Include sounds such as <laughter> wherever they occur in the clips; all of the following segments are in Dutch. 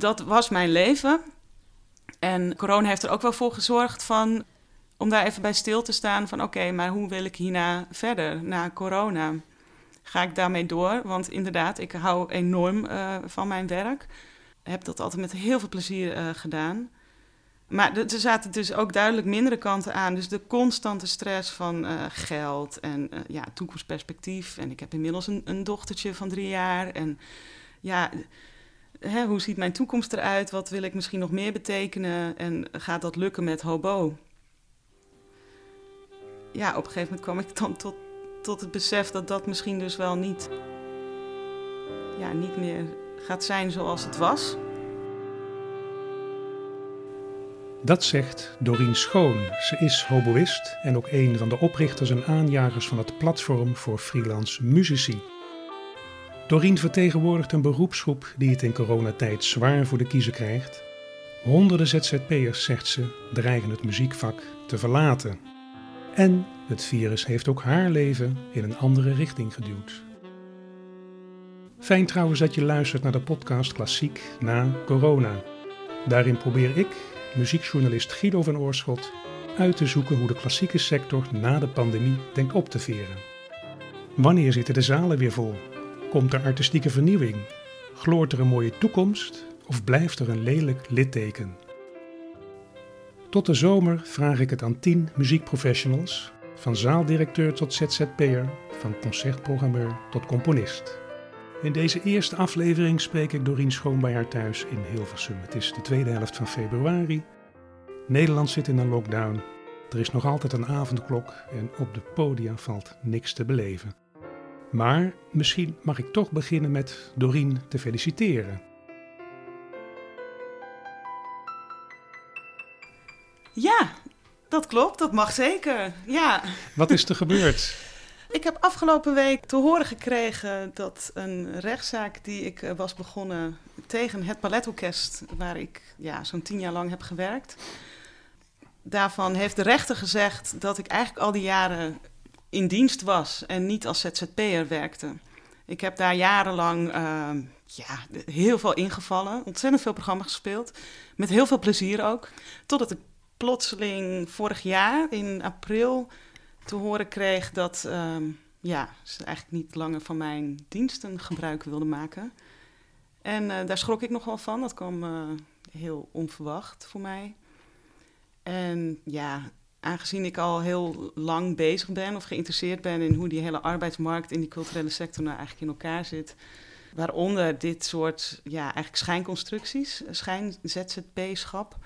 dat was mijn leven. En corona heeft er ook wel voor gezorgd van, om daar even bij stil te staan van oké, maar hoe wil ik hierna verder, na corona? Ga ik daarmee door? Want inderdaad, ik hou enorm uh, van mijn werk. Heb dat altijd met heel veel plezier uh, gedaan. Maar er zaten dus ook duidelijk mindere kanten aan. Dus de constante stress van uh, geld en ja, toekomstperspectief. En ik heb inmiddels een, een dochtertje van drie jaar. En ja, hè, hoe ziet mijn toekomst eruit? Wat wil ik misschien nog meer betekenen? En gaat dat lukken met hobo? Ja, op een gegeven moment kwam ik dan tot, tot het besef dat dat misschien dus wel niet, ja, niet meer gaat zijn zoals het was. Dat zegt Doreen Schoon. Ze is hoboïst en ook een van de oprichters en aanjagers van het platform voor freelance muzici. Doreen vertegenwoordigt een beroepsgroep die het in coronatijd zwaar voor de kiezer krijgt. Honderden ZZP'ers, zegt ze, dreigen het muziekvak te verlaten. En het virus heeft ook haar leven in een andere richting geduwd. Fijn trouwens dat je luistert naar de podcast Klassiek na corona. Daarin probeer ik muziekjournalist Guido van Oorschot uit te zoeken hoe de klassieke sector na de pandemie denkt op te veren. Wanneer zitten de zalen weer vol? Komt er artistieke vernieuwing? Gloort er een mooie toekomst of blijft er een lelijk litteken? Tot de zomer vraag ik het aan tien muziekprofessionals, van zaaldirecteur tot ZZP'er, van concertprogrammeur tot componist. In deze eerste aflevering spreek ik Dorien Schoon bij haar thuis in Hilversum. Het is de tweede helft van februari. Nederland zit in een lockdown. Er is nog altijd een avondklok en op de podia valt niks te beleven. Maar misschien mag ik toch beginnen met Dorien te feliciteren. Ja, dat klopt, dat mag zeker. Ja. Wat is er gebeurd? <laughs> Ik heb afgelopen week te horen gekregen dat een rechtszaak die ik eh, was begonnen tegen het balletorkest, waar ik ja, zo'n tien jaar lang heb gewerkt. Daarvan heeft de rechter gezegd dat ik eigenlijk al die jaren in dienst was en niet als ZZP'er werkte. Ik heb daar jarenlang uh, ja, heel veel ingevallen, ontzettend veel programma's gespeeld, met heel veel plezier ook. Totdat ik plotseling vorig jaar in april te horen kreeg dat um, ja, ze eigenlijk niet langer van mijn diensten gebruik wilden maken. En uh, daar schrok ik nogal van. Dat kwam uh, heel onverwacht voor mij. En ja, aangezien ik al heel lang bezig ben of geïnteresseerd ben in hoe die hele arbeidsmarkt in die culturele sector nou eigenlijk in elkaar zit. Waaronder dit soort ja, eigenlijk schijnconstructies, schijn-ZZP-schap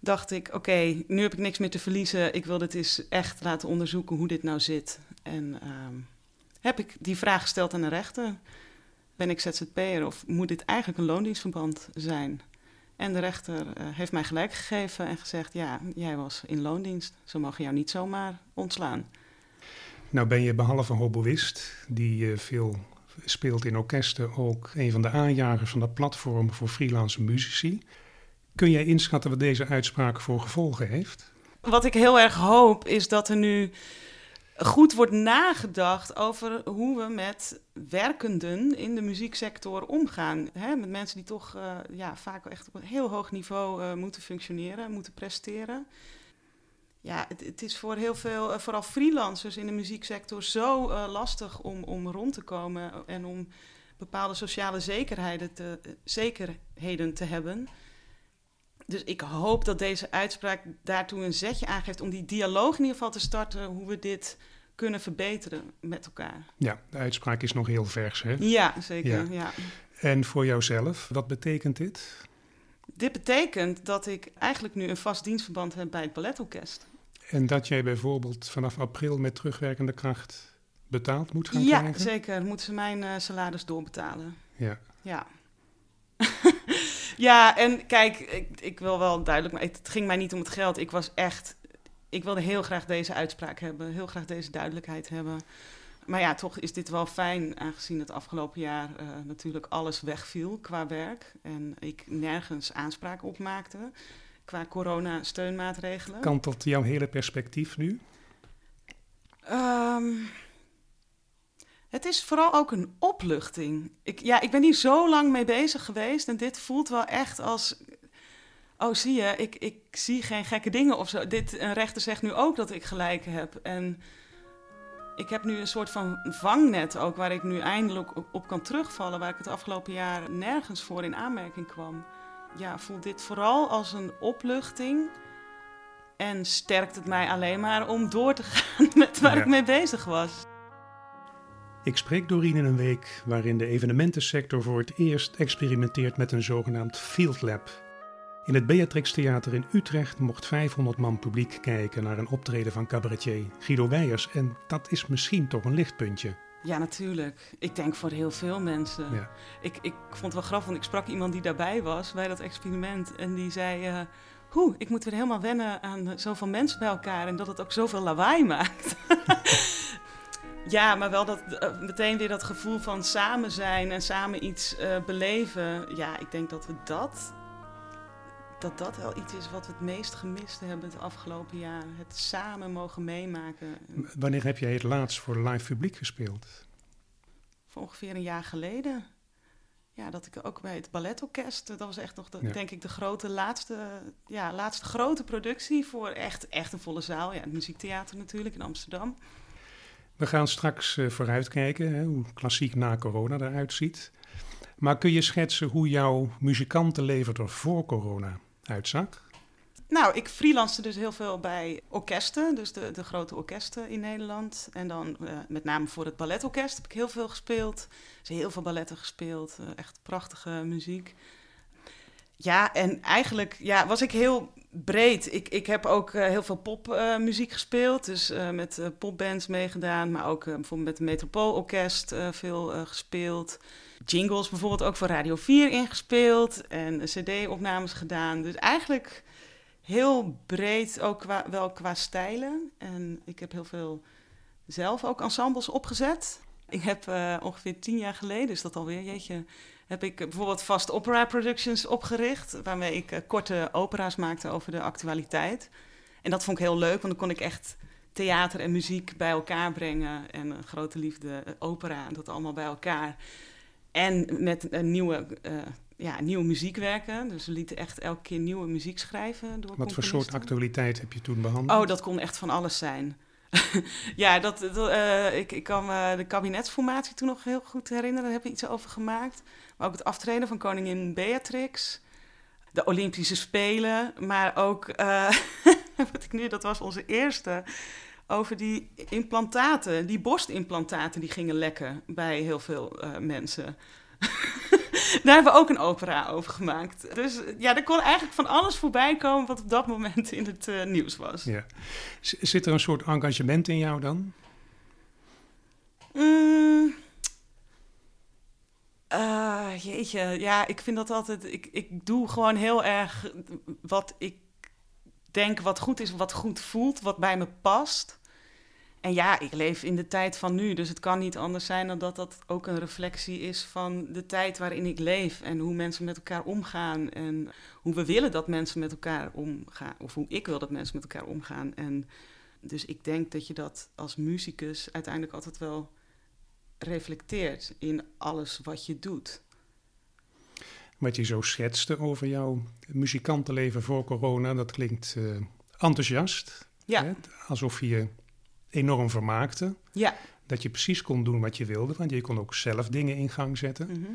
dacht ik, oké, nu heb ik niks meer te verliezen. Ik wil dit eens echt laten onderzoeken hoe dit nou zit. En ehm, heb ik die vraag gesteld aan de rechter. Ben ik ZZP'er of moet dit eigenlijk een loondienstverband zijn? En de rechter uh, heeft mij gelijk gegeven en gezegd: ja, jij was in loondienst. Ze mogen jou niet zomaar ontslaan. Nou ben je behalve hoboïst, die uh, veel speelt in orkesten, ook een van de aanjagers van dat platform voor freelance muzici. Kun jij inschatten wat deze uitspraak voor gevolgen heeft? Wat ik heel erg hoop is dat er nu goed wordt nagedacht over hoe we met werkenden in de muzieksector omgaan. Hè? Met mensen die toch uh, ja, vaak echt op een heel hoog niveau uh, moeten functioneren, moeten presteren. Ja, het, het is voor heel veel, uh, vooral freelancers in de muzieksector, zo lastig om, om rond te komen en om bepaalde sociale zekerheden te, zekerheden te hebben. Dus ik hoop dat deze uitspraak daartoe een zetje aangeeft om die dialoog in ieder geval te starten, hoe we dit kunnen verbeteren met elkaar. Ja, de uitspraak is nog heel vers, hè? Ja, zeker. Ja. En voor jouzelf, wat betekent dit? Dit betekent dat ik eigenlijk nu een vast dienstverband heb bij het balletorkest. En dat jij bijvoorbeeld vanaf april met terugwerkende kracht betaald moet gaan ja, krijgen? Ja, zeker. Moeten ze mijn uh, salaris doorbetalen. Ja. Ja. <laughs> Ja, en kijk, ik, ik wil wel duidelijk, maar het ging mij niet om het geld. Ik was echt, ik wilde heel graag deze uitspraak hebben, heel graag deze duidelijkheid hebben. Maar ja, toch is dit wel fijn, aangezien het afgelopen jaar uh, natuurlijk alles wegviel qua werk. En ik nergens aanspraak op maakte qua corona-steunmaatregelen. Kan tot jouw hele perspectief nu? Um, Het is vooral ook een opluchting. Ik, ja, ik ben hier zo lang mee bezig geweest en dit voelt wel echt als... Oh, zie je, ik, ik zie geen gekke dingen of zo. Dit, een rechter zegt nu ook dat ik gelijk heb. En ik heb nu een soort van vangnet ook waar ik nu eindelijk op, op kan terugvallen. Waar ik het afgelopen jaar nergens voor in aanmerking kwam. Ja, voel dit vooral als een opluchting. En sterkt het mij alleen maar om door te <laughs> gaan met waar Ja. ik mee bezig was. Ik spreek Doreen in een week waarin de evenementensector voor het eerst experimenteert met een zogenaamd Field Lab. In het Beatrix Theater in Utrecht mocht 500 man publiek kijken naar een optreden van cabaretier Guido Weijers. En dat is misschien toch een lichtpuntje. Ja, natuurlijk. Ik denk voor heel veel mensen. Ja. Ik, ik vond het wel grappig, want ik sprak iemand die daarbij was bij dat experiment. En die zei, eh hoe, ik moet weer helemaal wennen aan zoveel mensen bij elkaar en dat het ook zoveel lawaai maakt. <laughs> ja, maar wel dat, eh, meteen weer dat gevoel van samen zijn en samen iets eh, beleven. Ja, ik denk dat we dat, dat dat wel iets is wat we het meest gemist hebben het afgelopen jaar. Het samen mogen meemaken. Wanneer heb jij het laatst voor live publiek gespeeld? voor ongeveer een jaar geleden. Ja, dat ik ook bij het balletorkest, dat was echt nog, de, Ja. denk ik, de grote laatste, ja, laatste grote productie voor echt, echt een volle zaal. Ja, het muziektheater natuurlijk in Amsterdam. We gaan straks eh, vooruitkijken hè, hoe klassiek na corona eruit ziet. Maar kun je schetsen hoe jouw muzikantenleven er voor corona uitzag? Nou, ik freelancede dus heel veel bij orkesten, dus de, de grote orkesten in Nederland. En dan eh, met name voor het balletorkest heb ik heel veel gespeeld. Dus heel veel balletten gespeeld, eh, echt prachtige muziek. Ja, en eigenlijk ja, was ik heel breed. Ik, ik heb ook eh, heel veel popmuziek gespeeld, dus met popbands meegedaan. Maar ook bijvoorbeeld met het Metropoolorkest veel gespeeld. Jingles bijvoorbeeld ook voor Radio 4 ingespeeld en eh, cd-opnames gedaan. Dus eigenlijk heel breed, ook wel qua stijlen. En ik heb heel veel zelf ook ensembles opgezet. Ik heb eh, ongeveer tien jaar geleden, is dat alweer, jeetje, heb ik eh, bijvoorbeeld Vast Opera Productions opgericht. Waarmee ik eh, korte opera's maakte over de actualiteit. En dat vond ik heel leuk, want dan kon ik echt theater en muziek bij elkaar brengen. En een grote liefde, eh, opera, dat allemaal bij elkaar. En met een nieuwe, eh, ja, nieuwe muziekwerken. Dus we lieten echt elke keer nieuwe muziek schrijven. Door Wat voor soort actualiteit heb je toen behandeld? Oh, dat kon echt van alles zijn. <laughs> ja, dat, dat, eh, ik, ik kan me de kabinetsformatie toen nog heel goed herinneren. Daar heb ik iets over gemaakt. Maar ook het aftreden van koningin Beatrix. De Olympische Spelen. Maar ook, eh, <laughs> wat ik nu, dat was onze eerste. Over die implantaten, die borstimplantaten die gingen lekken bij heel veel eh, mensen. <laughs> Daar hebben we ook een opera over gemaakt. Dus ja, er kon eigenlijk van alles voorbij komen wat op dat moment in het eh, nieuws was. Ja. Zit er een soort engagement in jou dan? Mm. Ah, jeetje, ja, ik vind dat altijd. Ik, ik doe gewoon heel erg wat ik denk wat goed is, wat goed voelt, wat bij me past. En ja, ik leef in de tijd van nu, dus het kan niet anders zijn dan dat dat ook een reflectie is van de tijd waarin ik leef en hoe mensen met elkaar omgaan en hoe we willen dat mensen met elkaar omgaan, of hoe ik wil dat mensen met elkaar omgaan. En dus ik denk dat je dat als muzikus uiteindelijk altijd wel reflecteert in alles wat je doet. Wat je zo schetste over jouw muzikantenleven voor corona, dat klinkt eh, enthousiast. Ja, Hè? Alsof je je enorm vermaakte. ja. Dat je precies kon doen wat je wilde, want je kon ook zelf dingen in gang zetten. mhm.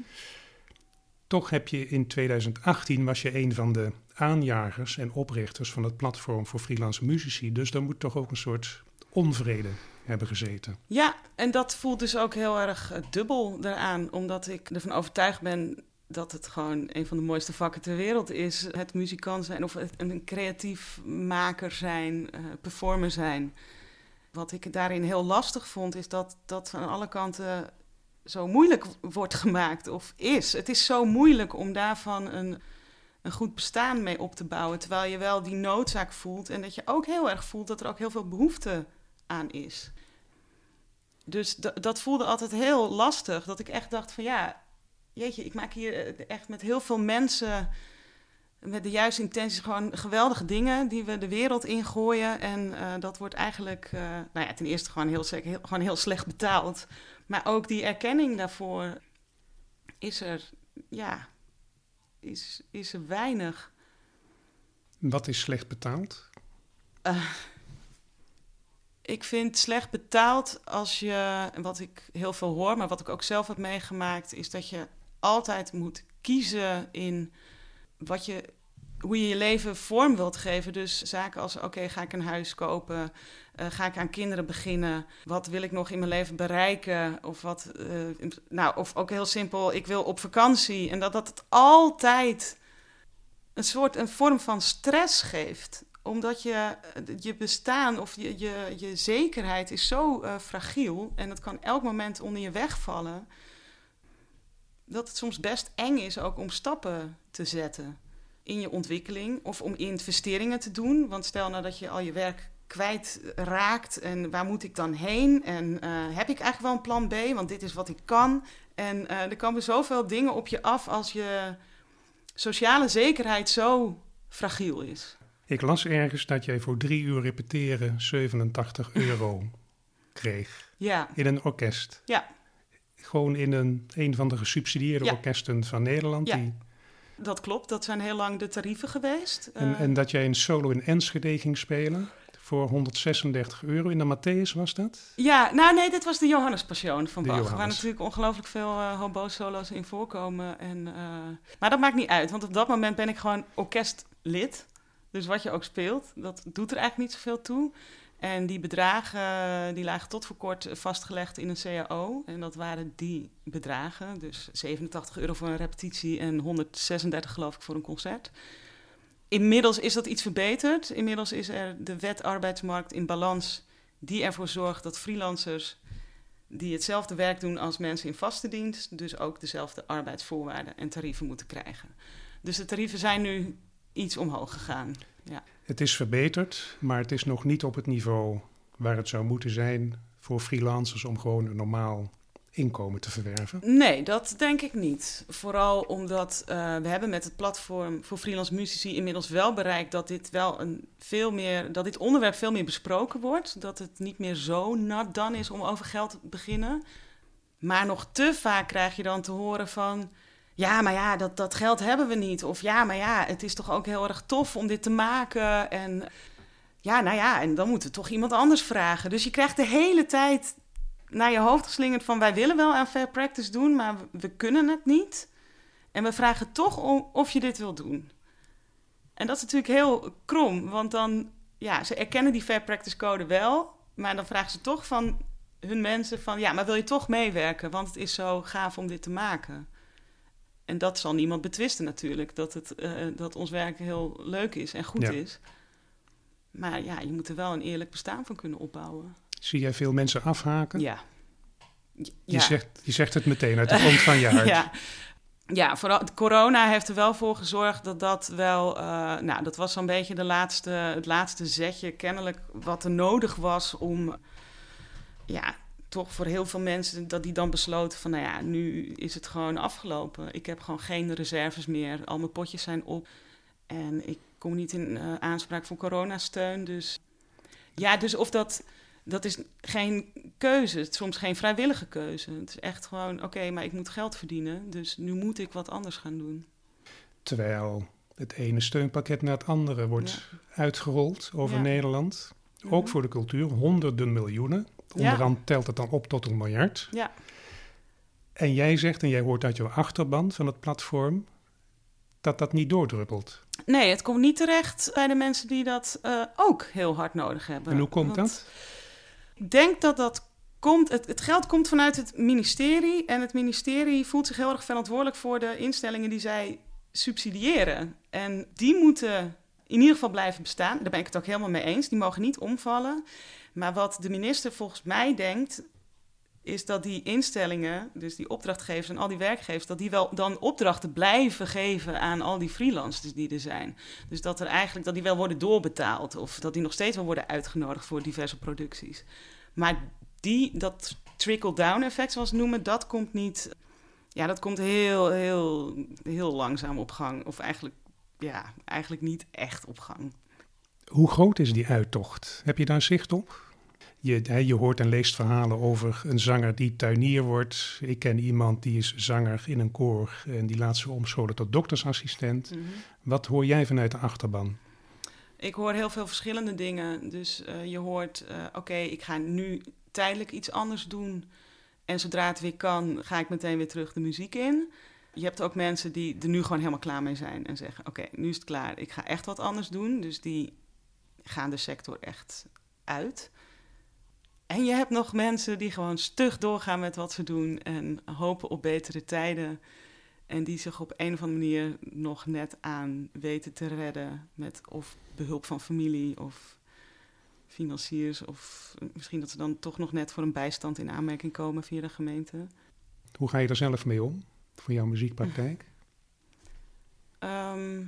Toch heb je in 2018 was je een van de aanjagers en oprichters van het platform voor freelance muzici. Dus daar moet toch ook een soort onvrede hebben gezeten. Ja, en dat voelt dus ook heel erg eh, dubbel eraan, omdat ik ervan overtuigd ben dat het gewoon een van de mooiste vakken ter wereld is. Het muzikant zijn of een creatief maker zijn, eh, performer zijn. Wat ik daarin heel lastig vond, is dat dat van alle kanten zo moeilijk wordt gemaakt of is. Het is zo moeilijk om daarvan een, een goed bestaan mee op te bouwen, terwijl je wel die noodzaak voelt en dat je ook heel erg voelt dat er ook heel veel behoefte aan is. Dus dat voelde altijd heel lastig. Dat ik echt dacht van ja, jeetje, ik maak hier eh, echt met heel veel mensen met de juiste intenties gewoon geweldige dingen die we de wereld ingooien. En uh, dat wordt eigenlijk, uh, nou ja, ten eerste gewoon heel, heel, gewoon heel slecht betaald. Maar ook die erkenning daarvoor is er, ja, is, is er weinig. Wat is slecht betaald? Uh, ik vind slecht betaald als je, wat ik heel veel hoor, maar wat ik ook zelf heb meegemaakt, is dat je altijd moet kiezen in wat je, hoe je je leven vorm wilt geven. Dus zaken als: oké, ga ik een huis kopen? Uh, ga ik aan kinderen beginnen? Wat wil ik nog in mijn leven bereiken? Of, wat, uh, nou, of ook heel simpel: ik wil op vakantie. En dat dat het altijd een soort een vorm van stress geeft omdat je, je bestaan of je, je, je zekerheid is zo fragiel en het kan elk moment onder je weg vallen, dat het soms best eng is ook om stappen te zetten in je ontwikkeling of om investeringen te doen. Want stel nou dat je al je werk kwijtraakt en waar moet ik dan heen? En uh, heb ik eigenlijk wel een plan B? Want dit is wat ik kan. En uh, er komen zoveel dingen op je af als je sociale zekerheid zo fragiel is. Ik las ergens dat jij voor drie uur repeteren 87 euro <laughs> kreeg. Ja. In een orkest. Ja. Gewoon in een, een van de gesubsidieerde ja. orkesten van Nederland. Ja. Die... Dat klopt, dat zijn heel lang de tarieven geweest. En, uh... en dat jij een solo in Enschede ging spelen voor 136 euro. In de Matthäus was dat? Ja, nou nee, dit was de Johannes Passion van De Bach. Johannes. Waar natuurlijk ongelooflijk veel uh, hobo-solo's in voorkomen. En, uh... Maar dat maakt niet uit, want op dat moment ben ik gewoon orkestlid. Dus wat je ook speelt, dat doet er eigenlijk niet zoveel toe. En die bedragen die lagen tot voor kort vastgelegd in een CAO. En dat waren die bedragen. Dus 87 euro voor een repetitie en 136 geloof ik voor een concert. Inmiddels is dat iets verbeterd. Inmiddels is er de wet arbeidsmarkt in balans die ervoor zorgt dat freelancers die hetzelfde werk doen als mensen in vaste dienst, dus ook dezelfde arbeidsvoorwaarden en tarieven moeten krijgen. Dus de tarieven zijn nu iets omhoog gegaan. Ja. Het is verbeterd, maar het is nog niet op het niveau waar het zou moeten zijn voor freelancers om gewoon een normaal inkomen te verwerven? Nee, dat denk ik niet. Vooral omdat uh, we hebben met het platform voor freelance muzici inmiddels wel bereikt dat dit wel een veel meer, dat dit onderwerp veel meer besproken wordt. Dat het niet meer zo nat dan is om over geld te beginnen. Maar nog te vaak krijg je dan te horen van. Ja, maar ja, dat, dat geld hebben we niet. Of ja, maar ja, het is toch ook heel erg tof om dit te maken. En ja, nou ja, en dan moeten we toch iemand anders vragen. Dus je krijgt de hele tijd naar je hoofd geslingerd van... wij willen wel aan fair practice doen, maar we kunnen het niet. En we vragen toch om of je dit wil doen. En dat is natuurlijk heel krom, want dan... Ja, ze erkennen die fair practice code wel... maar dan vragen ze toch van hun mensen van... ja, maar wil je toch meewerken? Want het is zo gaaf om dit te maken. En dat zal niemand betwisten natuurlijk. Dat, het, uh, dat ons werk heel leuk is en goed Ja. is. Maar ja, je moet er wel een eerlijk bestaan van kunnen opbouwen. Zie jij veel mensen afhaken? Ja. Ja. Je, zegt, je zegt het meteen uit de grond van je hart. <laughs> Ja. Ja, vooral corona heeft er wel voor gezorgd dat dat wel... Uh, nou, dat was zo'n beetje de laatste, het laatste zetje kennelijk wat er nodig was om... Ja, toch voor heel veel mensen dat die dan besloten van... nou ja, nu is het gewoon afgelopen. Ik heb gewoon geen reserves meer. Al mijn potjes zijn op. En ik kom niet in uh, aanspraak voor coronasteun. Dus ja, dus of dat... Dat is geen keuze, het is soms geen vrijwillige keuze. Het is echt gewoon, oké, okay, maar ik moet geld verdienen, dus nu moet ik wat anders gaan doen. Terwijl het ene steunpakket naar het andere wordt ja. uitgerold over Ja. Nederland. Ook voor de cultuur, honderden miljoenen. Onderhand telt het dan op tot een miljard. Ja, En jij zegt, en jij hoort uit jouw achterban van het platform, dat dat niet doordruppelt. nee, het komt niet terecht bij de mensen die dat eh, ook heel hard nodig hebben. En hoe komt Want dat? Ik denk dat dat komt, het, het geld komt vanuit het ministerie en het ministerie voelt zich heel erg verantwoordelijk voor de instellingen die zij subsidiëren. En die moeten in ieder geval blijven bestaan. Daar ben ik het ook helemaal mee eens. Die mogen niet omvallen. Maar wat de minister volgens mij denkt, is dat die instellingen, dus die opdrachtgevers en al die werkgevers, dat die wel dan opdrachten blijven geven aan al die freelancers die er zijn. Dus dat er eigenlijk dat die wel worden doorbetaald of dat die nog steeds wel worden uitgenodigd voor diverse producties. Maar die, dat trickle-down effect, zoals we noemen, dat komt niet. Ja, dat komt heel, heel, heel langzaam op gang. Of eigenlijk ja, eigenlijk niet echt op gang. Hoe groot is die uittocht? Heb je daar zicht op? Je, je hoort en leest verhalen over een zanger die tuinier wordt. Ik ken iemand die is zanger in een koor en die laat zich omscholen tot doktersassistent. Mhm. Wat hoor jij vanuit de achterban? Ik hoor heel veel verschillende dingen. Dus uh, je hoort, uh, oké, ik ga nu tijdelijk iets anders doen. En zodra het weer kan, ga ik meteen weer terug de muziek in. Je hebt ook mensen die er nu gewoon helemaal klaar mee zijn en zeggen: Oké, nu is het klaar, ik ga echt wat anders doen. Dus die gaan de sector echt uit. En je hebt nog mensen die gewoon stug doorgaan met wat ze doen en hopen op betere tijden. En die zich op een of andere manier nog net aan weten te redden met of behulp van familie of financiers. Of misschien dat ze dan toch nog net voor een bijstand in aanmerking komen via de gemeente. Hoe ga je er zelf mee om voor jouw muziekpraktijk? Ehm,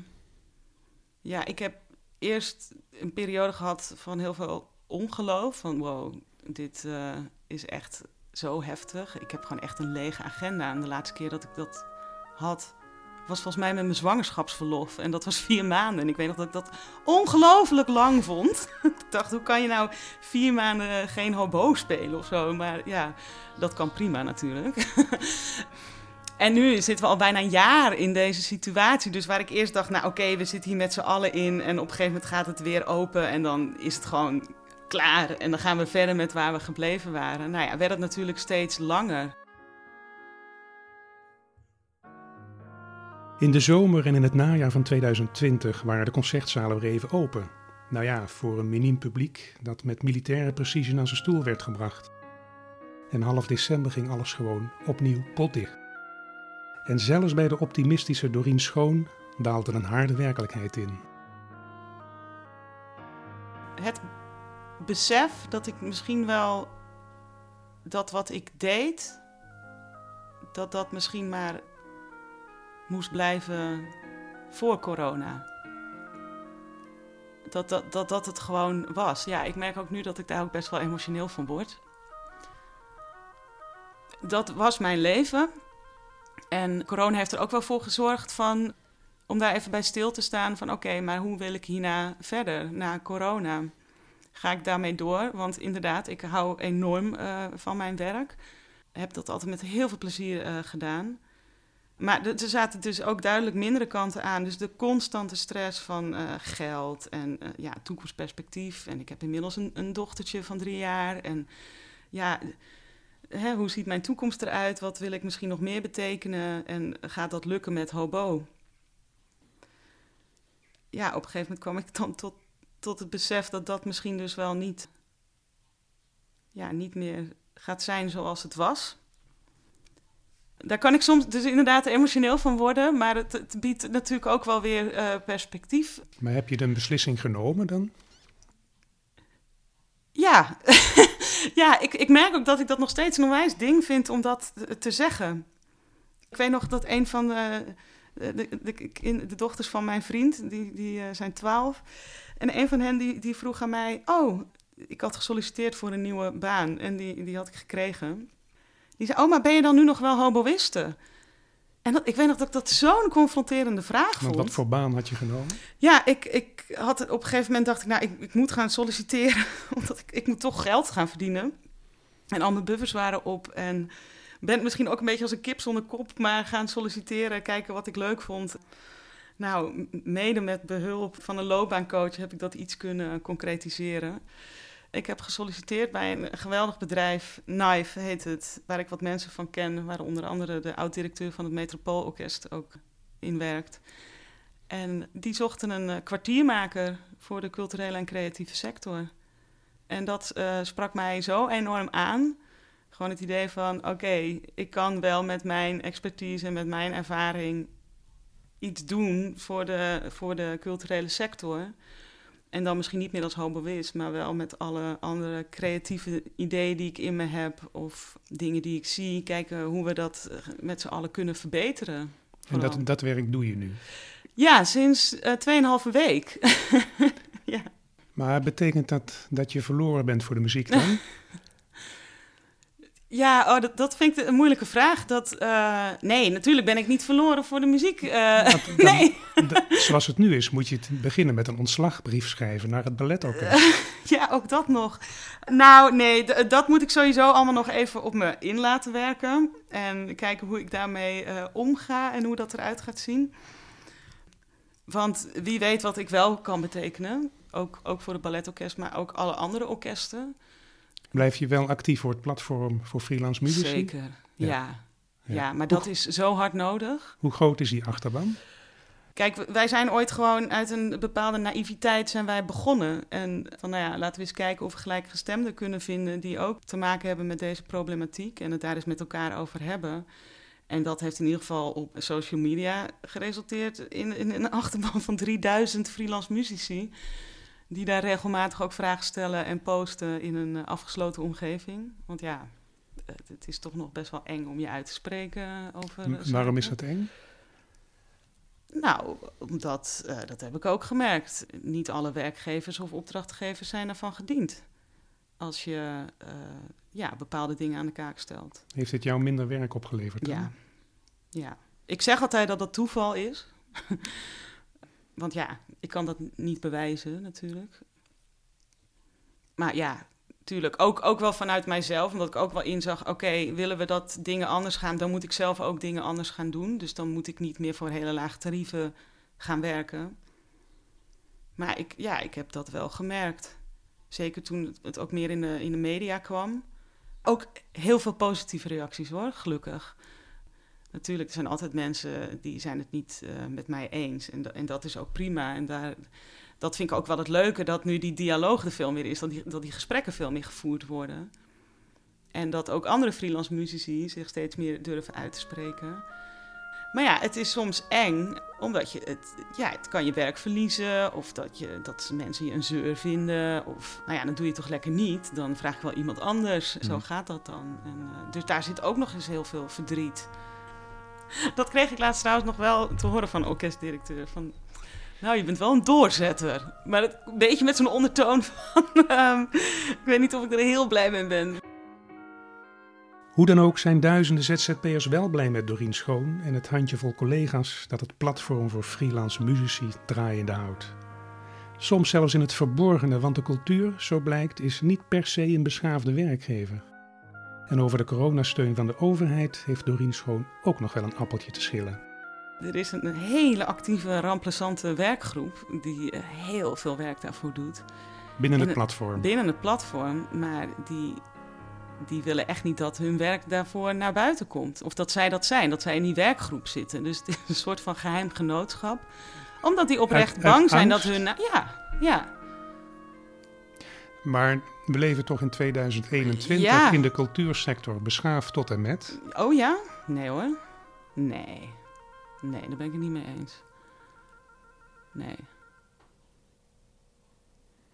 ja, ik heb eerst een periode gehad van heel veel ongeloof. Van wow, dit uh, is echt zo heftig. Ik heb gewoon echt een lege agenda. En de laatste keer dat ik dat had, was volgens mij met mijn zwangerschapsverlof. En dat was vier maanden. En ik weet nog dat ik dat ongelooflijk lang vond. <laughs> ik dacht, hoe kan je nou vier maanden geen hobo spelen of zo? Maar ja, dat kan prima natuurlijk. <laughs> En nu zitten we al bijna een jaar in deze situatie. Dus waar ik eerst dacht, nou oké, we zitten hier met z'n allen in. En op een gegeven moment gaat het weer open. En dan is het gewoon klaar. En dan gaan we verder met waar we gebleven waren. Nou ja, werd het natuurlijk steeds langer. In de zomer en in het najaar van 2020 waren de concertzalen weer even open. Nou ja, voor een miniem publiek dat met militaire precisie aan zijn stoel werd gebracht. En half december ging alles gewoon opnieuw potdicht. En zelfs bij de optimistische Dorien Schoon daalde een harde werkelijkheid in. Het besef dat ik misschien wel dat wat ik deed, dat dat misschien maar moest blijven voor corona. Dat dat, dat dat het gewoon was. Ja, ik merk ook nu dat ik daar ook best wel emotioneel van word. Dat was mijn leven. En corona heeft er ook wel voor gezorgd van, om daar even bij stil te staan van oké, maar hoe wil ik hierna verder, na corona? Ga ik daarmee door? Want inderdaad, ik hou enorm uh, van mijn werk. Heb dat altijd met heel veel plezier uh, gedaan. Maar er zaten dus ook duidelijk mindere kanten aan. Dus de constante stress van uh, geld en ja, toekomstperspectief. En ik heb inmiddels een, een dochtertje van drie jaar. En ja, hè, hoe ziet mijn toekomst eruit? Wat wil ik misschien nog meer betekenen? En gaat dat lukken met hobo? Ja, op een gegeven moment kwam ik dan tot, tot het besef dat dat misschien dus wel niet, ja, niet meer gaat zijn zoals het was. Daar kan ik soms dus inderdaad emotioneel van worden, maar het, het biedt natuurlijk ook wel weer uh, perspectief. Maar heb je de beslissing genomen dan? Ja, <laughs> ja ik, ik merk ook dat ik dat nog steeds een onwijs ding vind om dat te zeggen. Ik weet nog dat een van de, de, de, de dochters van mijn vriend, die, die uh, zijn twaalf. En een van hen die, die vroeg aan mij: Oh, ik had gesolliciteerd voor een nieuwe baan en die, die had ik gekregen. Die zei: Oh, maar ben je dan nu nog wel hoboïste? En dat, ik weet nog dat ik dat zo'n confronterende vraag vond. wat voor baan had je genomen? Ja, ik, ik had op een gegeven moment dacht ik, nou, ik, ik moet gaan solliciteren, <laughs> omdat ik, ik moet toch geld gaan verdienen. En al mijn buffers waren op en ben misschien ook een beetje als een kip zonder kop, maar gaan solliciteren, kijken wat ik leuk vond. Nou, mede met behulp van een loopbaancoach heb ik dat iets kunnen concretiseren. Ik heb gesolliciteerd bij een geweldig bedrijf, Knife heet het, waar ik wat mensen van ken, waar onder andere de oud-directeur van het Metropoolorkest ook in werkt. En die zochten een uh, kwartiermaker voor de culturele en creatieve sector. En dat uh, sprak mij zo enorm aan. Gewoon het idee van: oké, ik kan wel met mijn expertise en met mijn ervaring iets doen voor de, voor de culturele sector. En dan misschien niet meer als hoboïst, maar wel met alle andere creatieve ideeën die ik in me heb. Of dingen die ik zie. Kijken hoe we dat eh, met z'n allen kunnen verbeteren. En dat, dat werk doe je nu? Ja, sinds uh, 2,5 week. <laughs> ja. Maar betekent dat dat je verloren bent voor de muziek dan? <laughs> Ja, oh, dat, dat vind ik een moeilijke vraag. Dat, uh, nee, natuurlijk ben ik niet verloren voor de muziek. Uh, dan, <laughs> nee. zoals het nu is, moet je het beginnen met een ontslagbrief schrijven naar het balletorkest. <laughs> ja, ook dat nog. Nou, nee, dat moet ik sowieso allemaal nog even op me in laten werken. En kijken hoe ik daarmee uh, omga en hoe dat eruit gaat zien. Want wie weet wat ik wel kan betekenen. Ook, ook voor het balletorkest, maar ook alle andere orkesten. Blijf je wel actief voor het platform voor freelance muzici? Zeker, ja. ja. maar dat is zo hard nodig. Hoe groot is die achterban? Kijk, wij zijn ooit gewoon uit een bepaalde naïviteit zijn wij begonnen. En van nou ja, laten we eens kijken of we gelijkgestemden kunnen vinden die ook te maken hebben met deze problematiek en het daar eens met elkaar over hebben. En dat heeft in ieder geval op social media geresulteerd in, in een achterban van 3000 freelance muzici die daar regelmatig ook vragen stellen en posten in een eh, afgesloten omgeving. Want ja, het, is toch nog best wel eng om je uit te spreken over. Uh, waarom is dat eng? Nou, omdat, uh, dat heb ik ook gemerkt, niet alle werkgevers of opdrachtgevers zijn ervan gediend. Als je uh, ja, bepaalde dingen aan de kaak stelt. Heeft dit jou minder werk opgeleverd? Dan? Ja. ja. Ik zeg altijd dat dat toeval is. <laughs> Want ja, ik kan dat niet bewijzen natuurlijk. Maar ja, natuurlijk ook, ook wel vanuit mijzelf, omdat ik ook wel inzag: oké, willen we dat dingen anders gaan, dan moet ik zelf ook dingen anders gaan doen. Dus dan moet ik niet meer voor hele lage tarieven gaan werken. Maar ik, ja, ik heb dat wel gemerkt. Zeker toen het ook meer in de, in de media kwam. Ook heel veel positieve reacties hoor, gelukkig. Natuurlijk, er zijn altijd mensen die zijn het niet uh, met mij eens. En, en dat is ook prima. En daar, dat vind ik ook wel het leuke, dat nu die dialoog er veel meer is. Dat die, dat die gesprekken veel meer gevoerd worden. En dat ook andere freelance muzici zich steeds meer durven uit te spreken. Maar ja, het is soms eng, omdat je het, ja, het kan je werk verliezen. Of dat, je, dat mensen je een zeur vinden. Of nou ja, dan doe je het toch lekker niet. Dan vraag ik wel iemand anders. Zo mm. gaat dat dan. En, uh, dus daar zit ook nog eens heel veel verdriet. <laughs> Dat kreeg ik laatst trouwens nog wel te horen van orkestdirecteur. Van, nou, je bent wel een doorzetter. Maar een beetje met zo'n ondertoon van... Um, <laughs> ik weet niet of ik er heel blij mee ben. Hoe dan ook zijn duizenden ZZP'ers wel blij met Doreen Schoon... en het handjevol collega's dat het platform voor freelance muzici draaiende houdt. Soms zelfs in het verborgene, want de cultuur, zo blijkt, is niet per se een beschaafde werkgever. En over de coronasteun van de overheid heeft Doreen Schoon ook nog wel een appeltje te schillen. Er is een hele actieve, ramplezante werkgroep die eh, heel veel werk daarvoor doet. Binnen het platform? Binnen het platform, maar die, die willen echt niet dat hun werk daarvoor naar buiten komt. Of dat zij dat zijn, dat zij in die werkgroep zitten. Dus <laughs> het is een soort van geheim genootschap. Omdat die oprecht bang zijn dat hun... Ja, ja. Maar we leven toch in 2021 in de cultuursector, beschaafd tot en met. Oh ja? Nee hoor. Nee. Nee, daar ben ik het niet mee eens. Nee.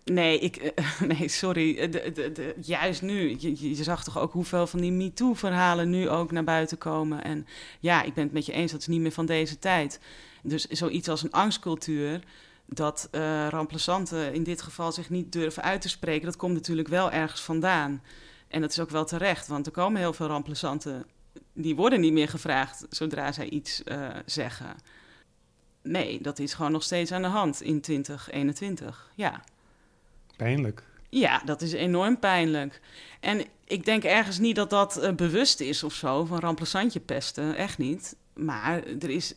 Nee, ik, uh, <laughs> nee sorry. Eh, de, de, de, juist nu. Je, je, zag toch ook hoeveel van die MeToo-verhalen nu ook naar buiten komen. En ja, ik ben het met je eens, dat is niet meer van deze tijd. Dus zoiets als een angstcultuur dat uh, ramplesanten in dit geval zich niet durven uit te spreken, dat komt natuurlijk wel ergens vandaan. En dat is ook wel terecht, want er komen heel veel ramplesanten, die worden niet meer gevraagd zodra zij iets uh, zeggen. Nee, dat is gewoon nog steeds aan de hand in 2021, ja. Pijnlijk. Ja, dat is enorm pijnlijk. En ik denk ergens niet dat dat uh, bewust is of zo, van ramplesantje pesten, echt niet. Maar er is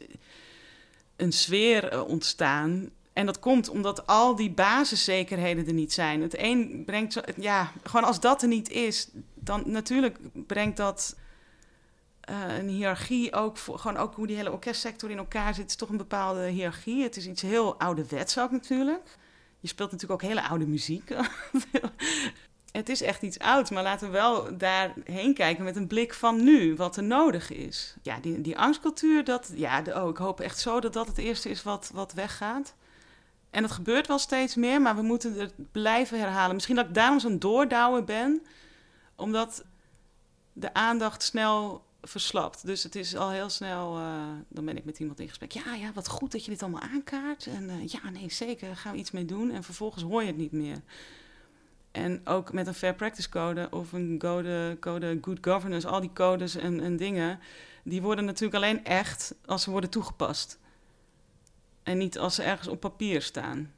een sfeer ontstaan en dat komt omdat al die basiszekerheden er niet zijn. Het een brengt, ja, gewoon als dat er niet is, dan natuurlijk brengt dat uh, een hiërarchie ook, voor, gewoon ook hoe die hele orkestsector in elkaar zit, is toch een bepaalde hiërarchie. Het is iets heel ouderwets ook natuurlijk. Je speelt natuurlijk ook hele oude muziek. <laughs> het is echt iets oud, maar laten we wel daarheen kijken met een blik van nu, wat er nodig is. Ja, die, die angstcultuur, dat, ja, de, oh, ik hoop echt zo dat dat het eerste is wat, wat weggaat. En het gebeurt wel steeds meer, maar we moeten het blijven herhalen. Misschien dat ik daarom zo'n doordouwer ben, omdat de aandacht snel verslapt. Dus het is al heel snel, uh, dan ben ik met iemand in gesprek. Ja, ja, wat goed dat je dit allemaal aankaart. En uh, ja, nee, zeker, gaan we iets mee doen. En vervolgens hoor je het niet meer. En ook met een Fair Practice Code of een code, code Good Governance, al die codes en, en dingen, die worden natuurlijk alleen echt als ze worden toegepast. En niet als ze ergens op papier staan.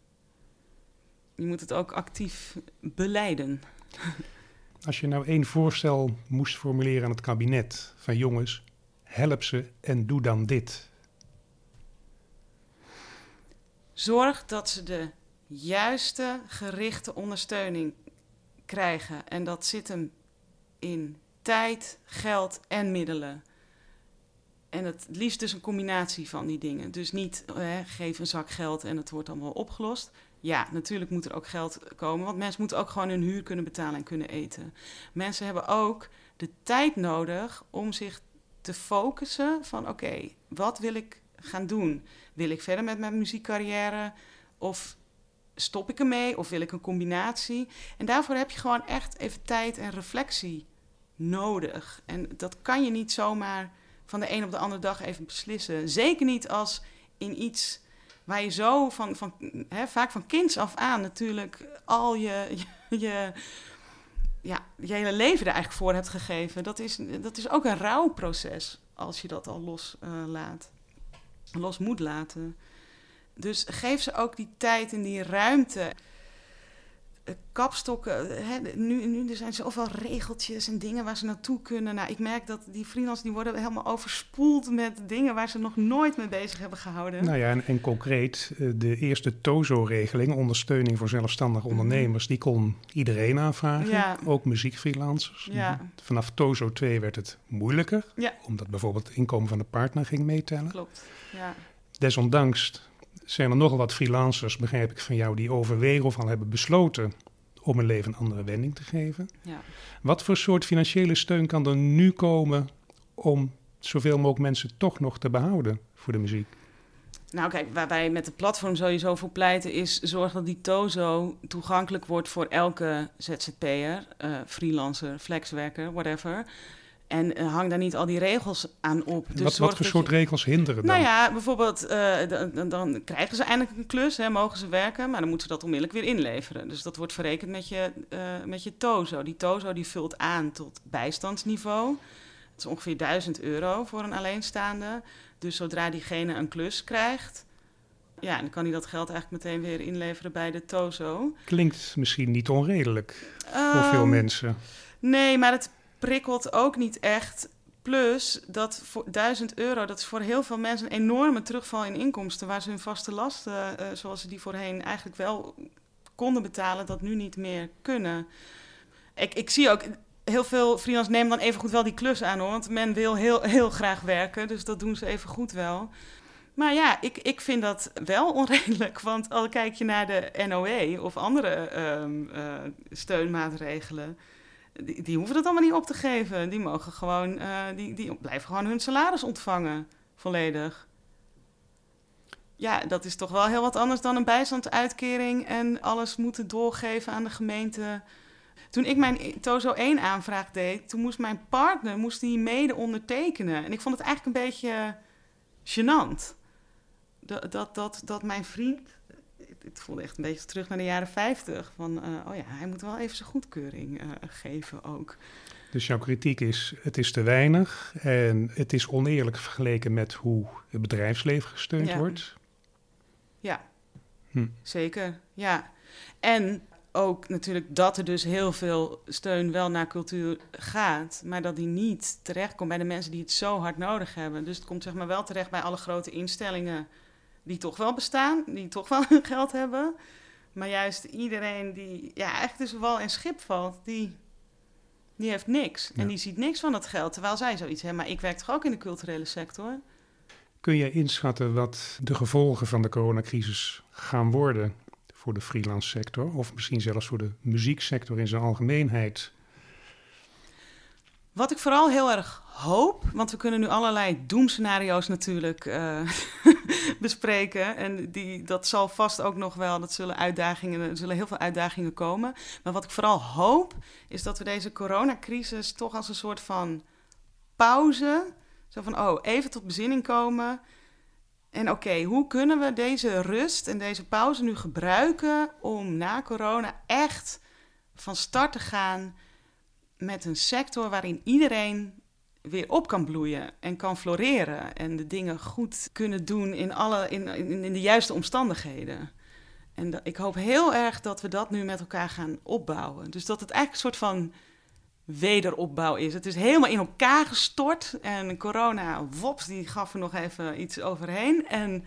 Je moet het ook actief beleiden. <laughs> Als je nou één voorstel moest formuleren aan het kabinet van jongens, help ze en doe dan dit. Zorg dat ze de juiste gerichte ondersteuning krijgen. En dat zit hem in tijd, geld en middelen. En het liefst dus een combinatie van die dingen. Dus niet hè, geef een zak geld en het wordt allemaal opgelost. Ja, natuurlijk moet er ook geld komen, want mensen moeten ook gewoon hun huur kunnen betalen en kunnen eten. Mensen hebben ook de tijd nodig om zich te focussen van oké, wat wil ik gaan doen? Wil ik verder met mijn muziekcarrière of stop ik ermee of wil ik een combinatie? En daarvoor heb je gewoon echt even tijd en reflectie nodig. En dat kan je niet zomaar van de een op de andere dag even beslissen. Zeker niet als in iets waar je zo van, van hè, vaak van kinds af aan natuurlijk al je, <laughs> je, ja, je hele leven er eigenlijk voor hebt gegeven. Dat is, dat is ook een rouwproces als je dat al los uh, laat. Los moet laten. Dus geef ze ook die tijd en die ruimte. Eh, kapstokken. Hè, nu, nu er zijn zoveel regeltjes en dingen waar ze naartoe kunnen. Nou, ik merk dat die freelancers die worden helemaal overspoeld met dingen waar ze nog nooit mee bezig hebben gehouden. Nou ja, en, en concreet, eh, de eerste TOZO-regeling, ondersteuning voor zelfstandige mhm. ondernemers, die kon iedereen aanvragen. Ja. Ook muziekfreelancers. Ja. Vanaf TOZO 2 werd het moeilijker, ja. omdat bijvoorbeeld het inkomen van de partner ging meetellen. Klopt, ja. Desondanks zijn er nogal wat freelancers, begrijp ik van jou, die overwegen of al hebben besloten om hun leven een andere wending te geven. Ja. Wat voor soort financiële steun kan er nu komen om zoveel mogelijk mensen toch nog te behouden voor de muziek? Nou kijk, waar wij met het platform sowieso voor pleiten is zorg dat die TOZO toegankelijk wordt voor elke ZZP'er, uh, freelancer, flexwerker, whatever. En uh, hang daar niet al die regels aan op. Dus wat, wat voor soort regels hinderen dan? Nou ja, bijvoorbeeld, uh, dan, dan, krijgen ze eindelijk een klus, hè, mogen ze werken, maar dan moeten ze dat onmiddellijk weer inleveren. Dus dat wordt verrekend met je, uh, met je TOZO. Die TOZO die vult aan tot bijstandsniveau. Het is ongeveer 1000 euro voor een alleenstaande. Dus zodra diegene een klus krijgt, ja, dan kan hij dat geld eigenlijk meteen weer inleveren bij de TOZO. Klinkt misschien niet onredelijk voor veel ehm, mensen. Nee, maar het prikkelt ook niet echt. Plus dat voor 1000 euro, dat is voor heel veel mensen een enorme terugval in inkomsten. Waar ze hun vaste lasten, uh, zoals ze die voorheen eigenlijk wel konden betalen, dat nu niet meer kunnen. Ik, ik zie ook heel veel freelancers nemen dan even goed wel die klus aan hoor. Want men wil heel, heel graag werken, dus dat doen ze even goed wel. Maar ja, ik, ik vind dat wel <laughs> onredelijk. Want al kijk je naar de NOE of andere um, uh, steunmaatregelen die, die, hoeven het allemaal niet op te geven. Die mogen gewoon, uh, die, die blijven gewoon hun salaris ontvangen, volledig. Ja, dat is toch wel heel wat anders dan een bijstandsuitkering en alles moeten doorgeven aan de gemeente. Toen ik mijn TOZO 1 aanvraag deed, toen moest mijn partner moest die mede ondertekenen. En ik vond het eigenlijk een beetje gênant. Dat, dat, dat, dat mijn vriend het voelde echt een beetje terug naar de jaren 50. Van, uh, oh ja, hij moet wel even zijn goedkeuring uh, geven ook. Dus jouw kritiek is, het is te weinig en het is oneerlijk vergeleken met hoe het bedrijfsleven gesteund wordt. Ja, hm. zeker, ja. En ook natuurlijk dat er dus heel veel steun wel naar cultuur gaat, maar dat die niet terechtkomt bij de mensen die het zo hard nodig hebben. Dus het komt zeg maar wel terecht bij alle grote instellingen die toch wel bestaan, die toch wel hun <laughs> geld hebben. Maar juist iedereen die ja, echt dus wel in schip valt, die, die heeft niks. En die ziet niks van dat geld. Terwijl zij zoiets hebben. Maar ik werk toch ook in de culturele sector. Kun je inschatten wat de gevolgen van de coronacrisis gaan worden voor de freelance sector? Of misschien zelfs voor de muzieksector in zijn algemeenheid? Wat ik vooral heel erg hoop, want we kunnen nu allerlei doemscenario's natuurlijk uh, <laughs> bespreken. En die, dat zal vast ook nog wel, dat zullen uitdagingen, zullen heel veel uitdagingen komen. Maar wat ik vooral hoop, is dat we deze coronacrisis toch als een soort van pauze, zo van, oh, even tot bezinning komen. En oké, hoe kunnen we deze rust en deze pauze nu gebruiken om na corona echt van start te gaan met een sector waarin iedereen weer op kan bloeien en kan floreren en de dingen goed kunnen doen in, alle, in, in, in de juiste omstandigheden. En ik hoop heel erg dat we dat nu met elkaar gaan opbouwen. Dus dat het eigenlijk een soort van wederopbouw is. Het is helemaal in elkaar gestort. En corona, wops, die gaf er nog even iets overheen. En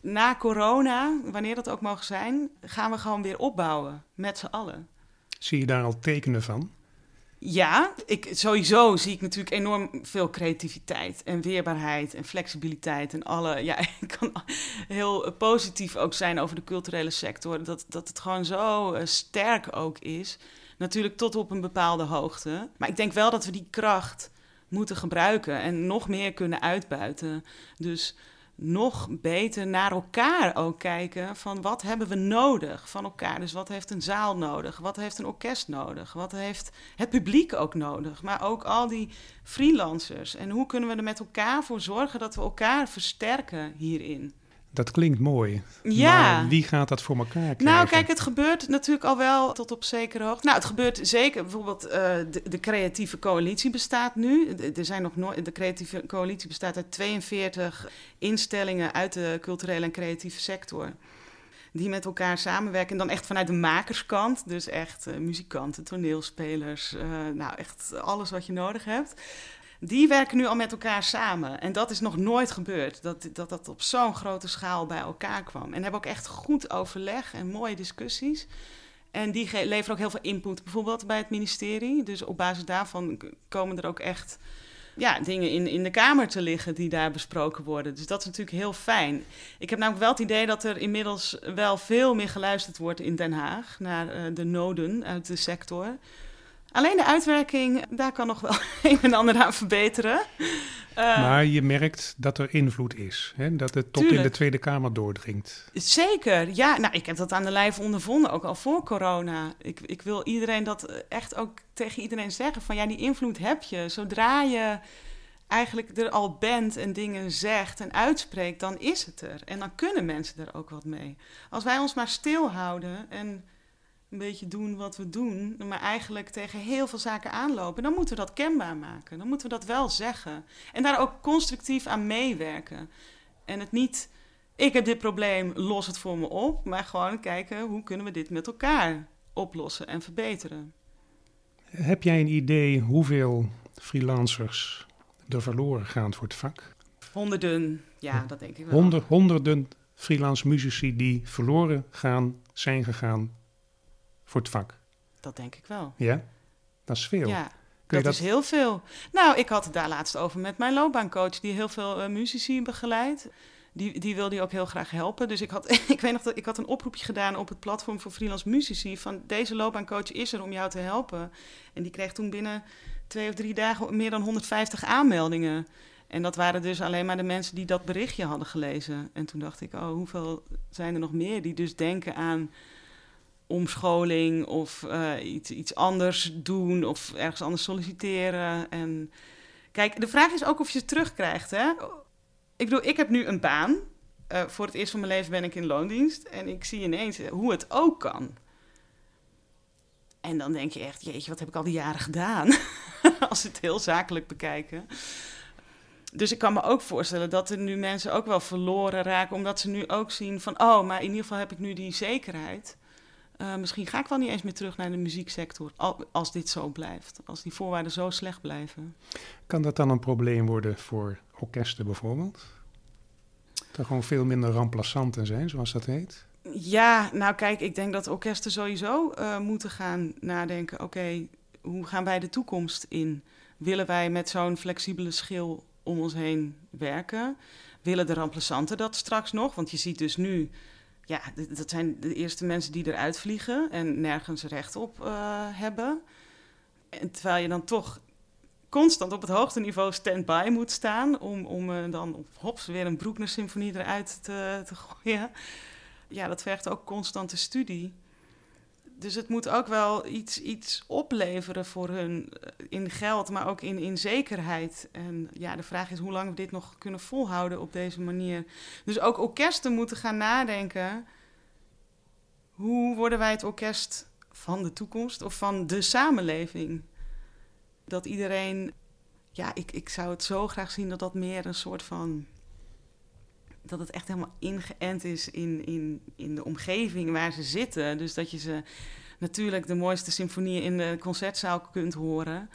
na corona, wanneer dat ook mogen zijn, gaan we gewoon weer opbouwen met z'n allen. Zie je daar al tekenen van? Ja, ik, sowieso zie ik natuurlijk enorm veel creativiteit en weerbaarheid en flexibiliteit en alle. Ja, <laughs> ik kan heel positief ook zijn over de culturele sector. Dat, dat het gewoon zo eh, sterk ook is. Natuurlijk tot op een bepaalde hoogte. Maar ik denk wel dat we die kracht moeten gebruiken en nog meer kunnen uitbuiten. Dus nog beter naar elkaar ook kijken van wat hebben we nodig van elkaar. Dus wat heeft een zaal nodig? Wat heeft een orkest nodig? Wat heeft het publiek ook nodig? Maar ook al die freelancers. En hoe kunnen we er met elkaar voor zorgen dat we elkaar versterken hierin? Dat klinkt mooi. Ja. Maar wie gaat dat voor elkaar krijgen? Nou, kijk, het gebeurt natuurlijk al wel tot op zekere hoogte. Nou, het gebeurt zeker. Bijvoorbeeld, uh, de, de, creatieve coalitie bestaat nu. Er zijn nog nooit. De creatieve coalitie bestaat uit 42 instellingen uit de culturele en creatieve sector. Die met elkaar samenwerken. En dan echt vanuit de makerskant. Dus echt uh, muzikanten, toneelspelers. Uh, nou, echt alles wat je nodig hebt die werken nu al met elkaar samen. En dat is nog nooit gebeurd, dat dat, dat op zo'n grote schaal bij elkaar kwam. En hebben ook echt goed overleg en mooie discussies. En die leveren ook heel veel input, bijvoorbeeld bij het ministerie. Dus op basis daarvan komen er ook echt ja, dingen in, in de Kamer te liggen die daar besproken worden. Dus dat is natuurlijk heel fijn. Ik heb namelijk wel het idee dat er inmiddels wel veel meer geluisterd wordt in Den Haag naar uh, de noden uit de sector. Alleen de uitwerking, daar kan nog wel <laughs> een en ander aan verbeteren. Uh, maar je merkt dat er invloed is, hè? dat het tot in de Tweede Kamer doordringt. Zeker, ja. Nou, ik heb dat aan de lijf ondervonden, ook al voor corona. Ik, ik wil iedereen dat echt ook tegen iedereen zeggen: van ja, die invloed heb je. Zodra je eigenlijk er al bent en dingen zegt en uitspreekt, dan is het er. En dan kunnen mensen er ook wat mee. Als wij ons maar stilhouden en een beetje doen wat we doen, maar eigenlijk tegen heel veel zaken aanlopen, dan moeten we dat kenbaar maken. Dan moeten we dat wel zeggen. En daar ook constructief aan meewerken. En het niet, ik heb dit probleem, los het voor me op, maar gewoon kijken hoe kunnen we dit met elkaar oplossen en verbeteren. Heb jij een idee hoeveel freelancers er verloren gaan voor het vak? Honderden, ja, dat denk ik wel. Honder, honderden freelance muzici die verloren gaan, zijn gegaan voor het vak? Dat denk ik wel. Ja? Dat is veel. Ja, dat, dat, is heel veel. Nou, ik had het daar laatst over met mijn loopbaancoach, die heel veel uh, muzici begeleidt. Die, die wilde hij ook heel graag helpen. Dus ik had, <laughs> ik weet nog dat ik had een oproepje gedaan op het platform voor freelance muzici. Van deze loopbaancoach is er om jou te helpen. En die kreeg toen binnen twee of drie dagen meer dan 150 aanmeldingen. En dat waren dus alleen maar de mensen die dat berichtje hadden gelezen. En toen dacht ik, oh, hoeveel zijn er nog meer die dus denken aan omscholing of uh, iets, iets anders doen of ergens anders solliciteren. En kijk, de vraag is ook of je het terugkrijgt. Hè? Ik bedoel, ik heb nu een baan. Uh, voor het eerst van mijn leven ben ik in loondienst. En ik zie ineens hoe het ook kan. En dan denk je echt, jeetje, wat heb ik al die jaren gedaan? <laughs> Als het heel zakelijk bekijken. Dus ik kan me ook voorstellen dat er nu mensen ook wel verloren raken, omdat ze nu ook zien van, oh, maar in ieder geval heb ik nu die zekerheid. Uh, misschien ga ik wel niet eens meer terug naar de muzieksector als dit zo blijft, als die voorwaarden zo slecht blijven. Kan dat dan een probleem worden voor orkesten bijvoorbeeld? Dat er gewoon veel minder remplaçanten zijn, zoals dat heet? Ja, nou kijk, ik denk dat orkesten sowieso uh, moeten gaan nadenken: oké, hoe gaan wij de toekomst in? Willen wij met zo'n flexibele schil om ons heen werken? Willen de remplaçanten dat straks nog? Want je ziet dus nu ja, dat zijn de eerste mensen die eruit vliegen en nergens recht op uh, hebben. En terwijl je dan toch constant op het hoogste niveau stand-by moet staan om, om uh, dan op hops weer een Broekner symfonie eruit te, te gooien. Ja, dat vergt ook constante studie dus het moet ook wel iets, iets opleveren voor hun eh, in geld, maar ook in, in zekerheid. En ja, de vraag is hoe lang we dit nog kunnen volhouden op deze manier. Dus ook orkesten moeten gaan nadenken. Hoe worden wij het orkest van de toekomst of van de samenleving. Dat iedereen, ja, ik, ik zou het zo graag zien dat dat meer een soort van. Dat het echt helemaal ingeënt is in, in, in de omgeving waar ze zitten. Dus dat je ze natuurlijk de mooiste symfonieën in de concertzaal kunt horen.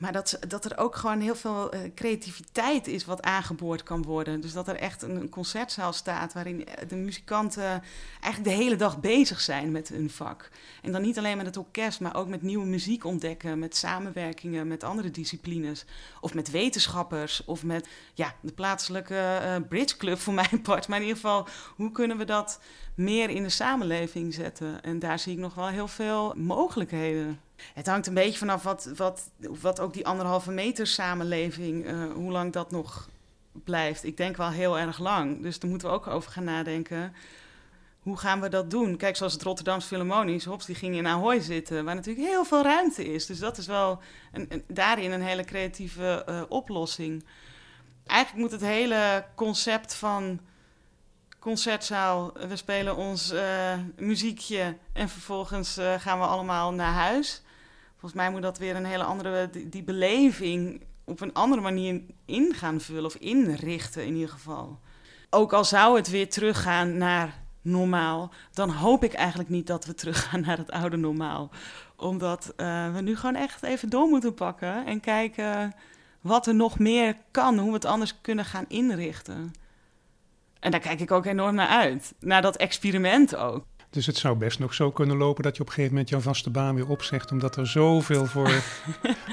Maar dat, dat er ook gewoon heel veel uh, creativiteit is wat aangeboord kan worden. Dus dat er echt een, concertzaal staat waarin eh, de muzikanten eigenlijk de hele dag bezig zijn met hun vak. En dan niet alleen met het orkest, maar ook met nieuwe muziek ontdekken, met samenwerkingen met andere disciplines. Of met wetenschappers, of met ja, de plaatselijke uh, bridge club voor mijn <laughs> part. Maar in ieder geval, hoe kunnen we dat meer in de samenleving zetten? En daar zie ik nog wel heel veel mogelijkheden. Het hangt een beetje vanaf wat, wat, wat ook die anderhalve meter samenleving, uh, hoe lang dat nog blijft. Ik denk wel heel erg lang. Dus daar moeten we ook over gaan nadenken. Hoe gaan we dat doen? Kijk, zoals het Rotterdamse Philharmonisch, Hops, die ging in Ahoy zitten, waar natuurlijk heel veel ruimte is. Dus dat is wel een, een, daarin een hele creatieve uh, oplossing. Eigenlijk moet het hele concept van concertzaal, we spelen ons muziekje en vervolgens gaan we allemaal naar huis. Volgens mij moet dat weer een hele andere, die, beleving op een andere manier in gaan vullen of inrichten in ieder geval. Ook al zou het weer teruggaan naar normaal, dan hoop ik eigenlijk niet dat we teruggaan naar het oude normaal. Omdat uh, we nu gewoon echt even door moeten pakken en kijken wat er nog meer kan, hoe we het anders kunnen gaan inrichten. En daar kijk ik ook enorm naar uit, naar dat experiment ook. Dus het zou best nog zo kunnen lopen dat je op een gegeven moment jouw vaste baan weer opzegt, omdat er zoveel voor <laughs>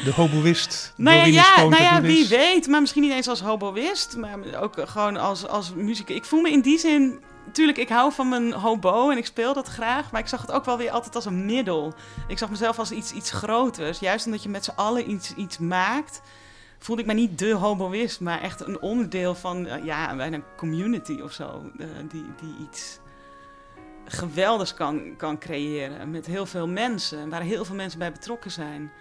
de hoboïst nou ja, ja, nou ja wie weet. Maar misschien niet eens als hoboïst, maar ook gewoon als, als muziek. Ik voel me in die zin Tuurlijk, ik hou van mijn hobo en ik speel dat graag. Maar ik zag het ook wel weer altijd als een middel. Ik zag mezelf als iets, iets groters. Juist omdat je met z'n allen iets, iets maakt, voelde ik me niet de hoboïst, maar echt een onderdeel van uh, ja, een community of zo. Uh, die, die iets geweldigs kan, kan creëren met heel veel mensen, waar heel veel mensen bij betrokken zijn.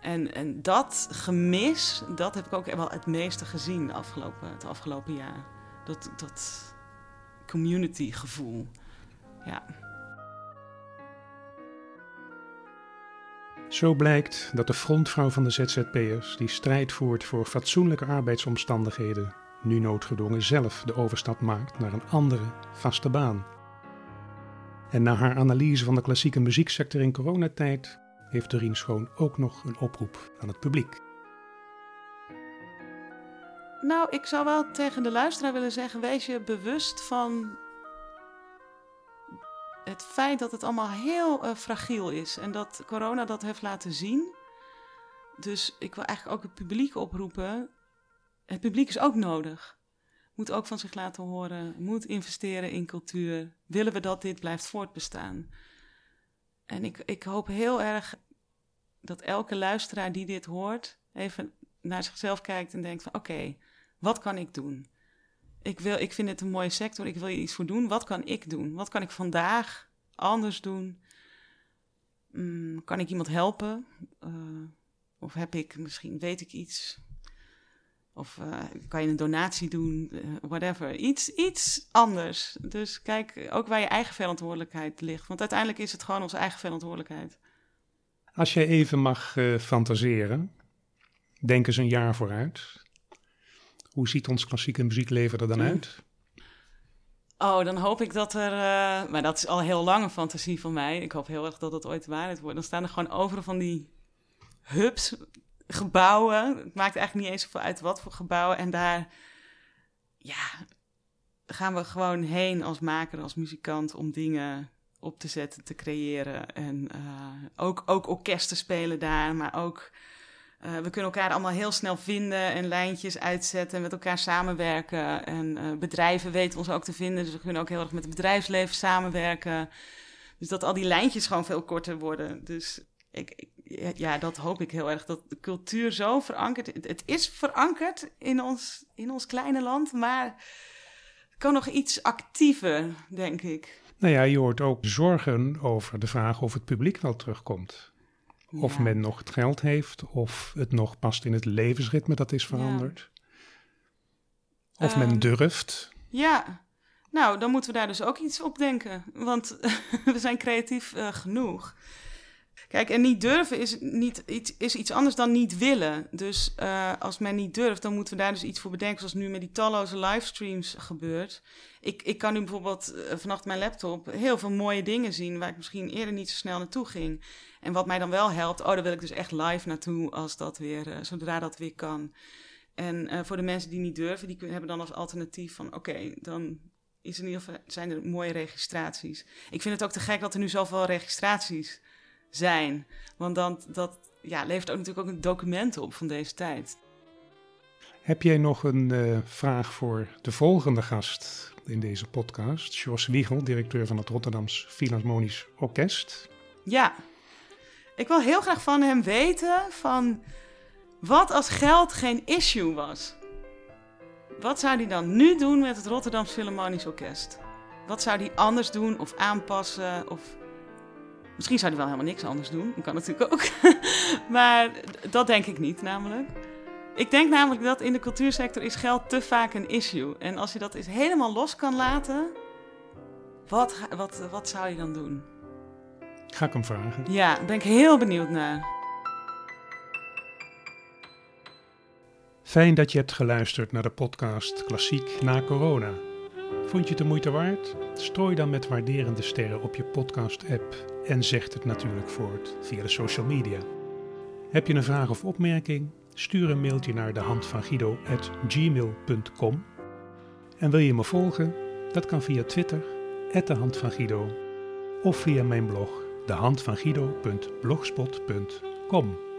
En, en dat gemis, dat heb ik ook wel het meeste gezien afgelopen, het afgelopen jaar. Dat, dat community gevoel. Ja. Zo blijkt dat de frontvrouw van de ZZP'ers, die strijd voert voor fatsoenlijke arbeidsomstandigheden, nu noodgedwongen zelf de overstap maakt naar een andere vaste baan. En na haar analyse van de klassieke muzieksector in coronatijd heeft Doreen Schoon ook nog een oproep aan het publiek. Nou, ik zou wel tegen de luisteraar willen zeggen: wees je bewust van het feit dat het allemaal heel uh, fragiel is en dat corona dat heeft laten zien. Dus ik wil eigenlijk ook het publiek oproepen. Het publiek is ook nodig moet ook van zich laten horen, moet investeren in cultuur. Willen we dat dit blijft voortbestaan? En ik, ik hoop heel erg dat elke luisteraar die dit hoort, even naar zichzelf kijkt en denkt van oké, wat kan ik doen? Ik, wil, ik vind het een mooie sector, ik wil hier iets voor doen. Wat kan ik doen? Wat kan ik vandaag anders doen? Mm, kan ik iemand helpen? Uh, of heb ik misschien, weet ik iets of uh, kan je een donatie doen, uh, whatever. Iets, iets anders. Dus kijk ook waar je eigen verantwoordelijkheid ligt. Want uiteindelijk is het gewoon onze eigen verantwoordelijkheid. Als je even mag uh, fantaseren, denk eens een jaar vooruit. Hoe ziet ons klassieke muziekleven er dan mm. uit? Oh, dan hoop ik dat er. maar dat is al heel lange fantasie van mij. Ik hoop heel erg dat het ooit waarheid wordt. Dan staan er gewoon overal van die hubs gebouwen. Het maakt eigenlijk niet eens zoveel uit wat voor gebouwen. En daar ja, gaan we gewoon heen als maker, als muzikant om dingen op te zetten, te creëren. En uh, ook, ook orkesten spelen daar, maar ook. Uh, we kunnen elkaar allemaal heel snel vinden en lijntjes uitzetten en met elkaar samenwerken. En uh, bedrijven weten ons ook te vinden, dus we kunnen ook heel erg met het bedrijfsleven samenwerken. Dus dat al die lijntjes gewoon veel korter worden. Dus ik, ja, dat hoop ik heel erg. Dat de cultuur zo verankerd het, het is verankerd in ons, in ons kleine land, maar het kan nog iets actiever, denk ik. Nou ja, je hoort ook zorgen over de vraag of het publiek wel terugkomt. Of men nog het geld heeft, of het nog past in het levensritme dat is veranderd. Of men ehm, durft. Ja, Nou, dan moeten we daar dus ook iets op denken. Want <laughs> we zijn creatief uh, genoeg. Kijk, en niet durven is, niet, iets, is iets anders dan niet willen. Dus uh, als men niet durft, dan moeten we daar dus iets voor bedenken. Zoals nu met die talloze livestreams gebeurt. Ik, ik kan nu bijvoorbeeld uh, vanaf mijn laptop heel veel mooie dingen zien... waar ik misschien eerder niet zo snel naartoe ging. En wat mij dan wel helpt, oh, daar wil ik dus echt live naartoe... Als dat weer, uh, zodra dat weer kan. En voor de mensen die niet durven, die hebben dan als alternatief van... oké, dan is in ieder geval, zijn er mooie registraties. Ik vind het ook te gek dat er nu zoveel registraties zijn. Want dan, dat ja, levert ook natuurlijk ook een document op van deze tijd. Heb jij nog een uh, vraag voor de volgende gast in deze podcast? Jos Wiegel, directeur van het Rotterdams Philharmonisch Orkest. Ja, ik wil heel graag van hem weten van wat als geld geen issue was. Wat zou hij dan nu doen met het Rotterdams Philharmonisch Orkest? Wat zou hij anders doen of aanpassen? Of... Misschien zou hij wel helemaal niks anders doen. Dat kan natuurlijk ook. <laughs> maar dat denk ik niet, namelijk. Ik denk namelijk dat in de cultuursector is geld te vaak een issue. En als je dat eens helemaal los kan laten, wat, wat, wat zou je dan doen? Ga ik hem vragen. Ja, daar ben ik heel benieuwd naar. Fijn dat je hebt geluisterd naar de podcast Klassiek na corona. Vond je het de moeite waard? Strooi dan met waarderende sterren op je podcast-app en zeg het natuurlijk voort via de social media. Heb je een vraag of opmerking? Stuur een mailtje naar de. En wil je me volgen? Dat kan via Twitter de hand van Guido of via mijn blog dehandvanguido.blogspot.com.